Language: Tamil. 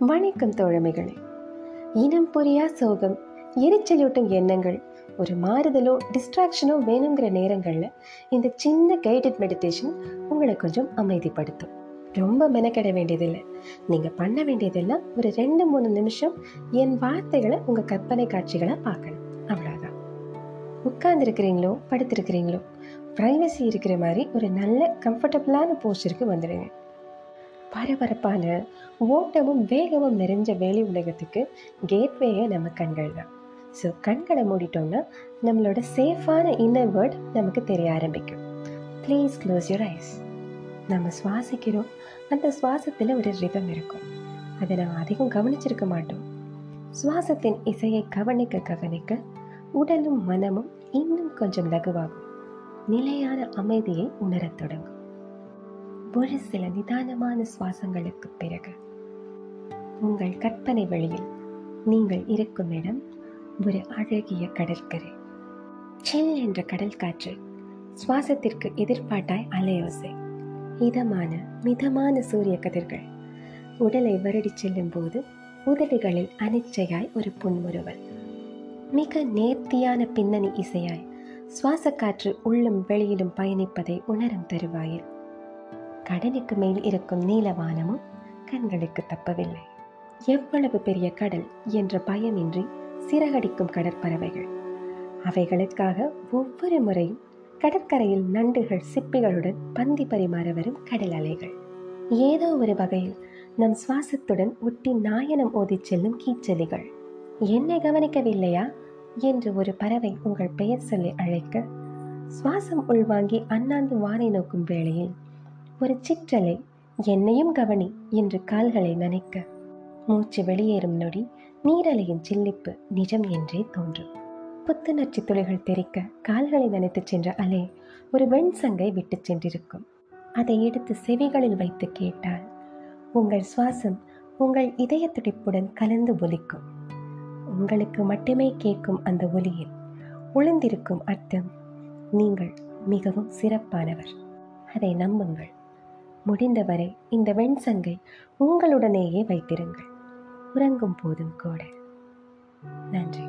வணக்கம் தோழமைகளே. இனம் புரியா சோகம் எரிச்சலூட்டும் எண்ணங்கள் ஒரு மாறுதலோ டிஸ்ட்ராக்ஷனோ வேணுங்கிற நேரங்களில் இந்த சின்ன கைடட் மெடிடேஷன் உங்களை கொஞ்சம் அமைதிப்படுத்தும். ரொம்ப மெனக்கெட வேண்டியதில்லை. நீங்கள் பண்ண வேண்டியதெல்லாம் ஒரு ரெண்டு மூணு நிமிஷம் என் வார்த்தைகளை உங்கள் கற்பனை காட்சிகளை பார்க்கணும். அவ்வளோதான் உட்கார்ந்துருக்கிறீங்களோ படுத்திருக்கிறீங்களோ ப்ரைவசி இருக்கிற மாதிரி ஒரு நல்ல கம்ஃபர்டபுளான போஸ்டருக்கு வந்துடுங்க. பரபரப்பான ஓட்டமும் வேகமும் நிறைஞ்ச வேலை உலகத்துக்கு கேட்வேயே நம்ம கண்கள் தான். ஸோ கண்களை மூடிட்டோம்னா நம்மளோட சேஃபான இன்னர் வேர்ட் நமக்கு தெரிய ஆரம்பிக்கும். ப்ளீஸ் க்ளோஸ் யூர் ஐஸ் நம்ம சுவாசிக்கிறோம். அந்த சுவாசத்தில் ஒரு ரிதம் இருக்கும். அதை நம்ம அதிகம் கவனிச்சிருக்க மாட்டோம். சுவாசத்தின் இசையை கவனிக்க கவனிக்க உடலும் மனமும் இன்னும் கொஞ்சம் லகுவாகும். நிலையான அமைதியை உணரத் தொடங்கும். ஒரு சில நிதானமான சுவாசங்களுக்கு பிறகு உங்கள் கற்பனை வழியில் நீங்கள் இருக்கும் இடம் ஒரு அழகிய கடற்கரை. சில் என்ற கடல் காற்று சுவாசத்திற்கு எதிர்பாட்டாய் அலையோசை. இதமான மிதமான சூரிய கதிர்கள் உடலை வருடி செல்லும் போது உதடுகளில் அனிச்சையாய் ஒரு புன்முறுவல். மிக நேர்த்தியான பின்னணி இசையாய் சுவாசக்காற்று உள்ளும் வெளியிலும் பயணிப்பதை உணரும் தருவாயில். கடலுக்கு மேல் இருக்கும் நீலவானமும் கண்களுக்கு தப்பவில்லை. எவ்வளவு பெரிய கடல் என்ற பயமின்றி சிறகடிக்கும் கடற்பறவைகள். அவைகளுக்காக ஒவ்வொரு முறையும் கடற்கரையில் நண்டுகள் சிப்பிகளுடன் பந்தி பரிமாற வரும் கடல் அலைகள். ஏதோ ஒரு வகையில் நம் சுவாசத்துடன் ஒட்டி நாயனம் ஓதிச் செல்லும் கீச்செலிகள். என்னை கவனிக்கவில்லையா? என்று ஒரு பறவை உங்கள் பெயர் சொல்லி அழைக்க சுவாசம் உள்வாங்கி அண்ணாந்து வானை நோக்கும் வேளையில் ஒரு சிற்றலை என்னையும் கவனி என்று கால்களை நனைக்க. மூச்சு வெளியேறும் நொடி நீரலையின் சில்லிப்பு நிஜம் என்றே தோன்றும். புத்துணர்ச்சி துளிகள் தெறிக்க கால்களை நனைத்துச் சென்ற அலை ஒரு வெண் சங்கை விட்டுச் சென்றிருக்கும். அதை எடுத்து செவிகளில் வைத்து கேட்டால் உங்கள் சுவாசம் உங்கள் இதய துடிப்புடன் கலந்து ஒலிக்கும். உங்களுக்கு மட்டுமே கேட்கும் அந்த ஒலியில் ஒளிந்திருக்கும் அர்த்தம் நீங்கள் மிகவும் சிறப்பானவர். அதை நம்புங்கள். முடிந்தவரை இந்த வெண்சங்கை உங்களுடனேயே வைத்திருங்கள். உறங்கும் போதும் கூட. நன்றி.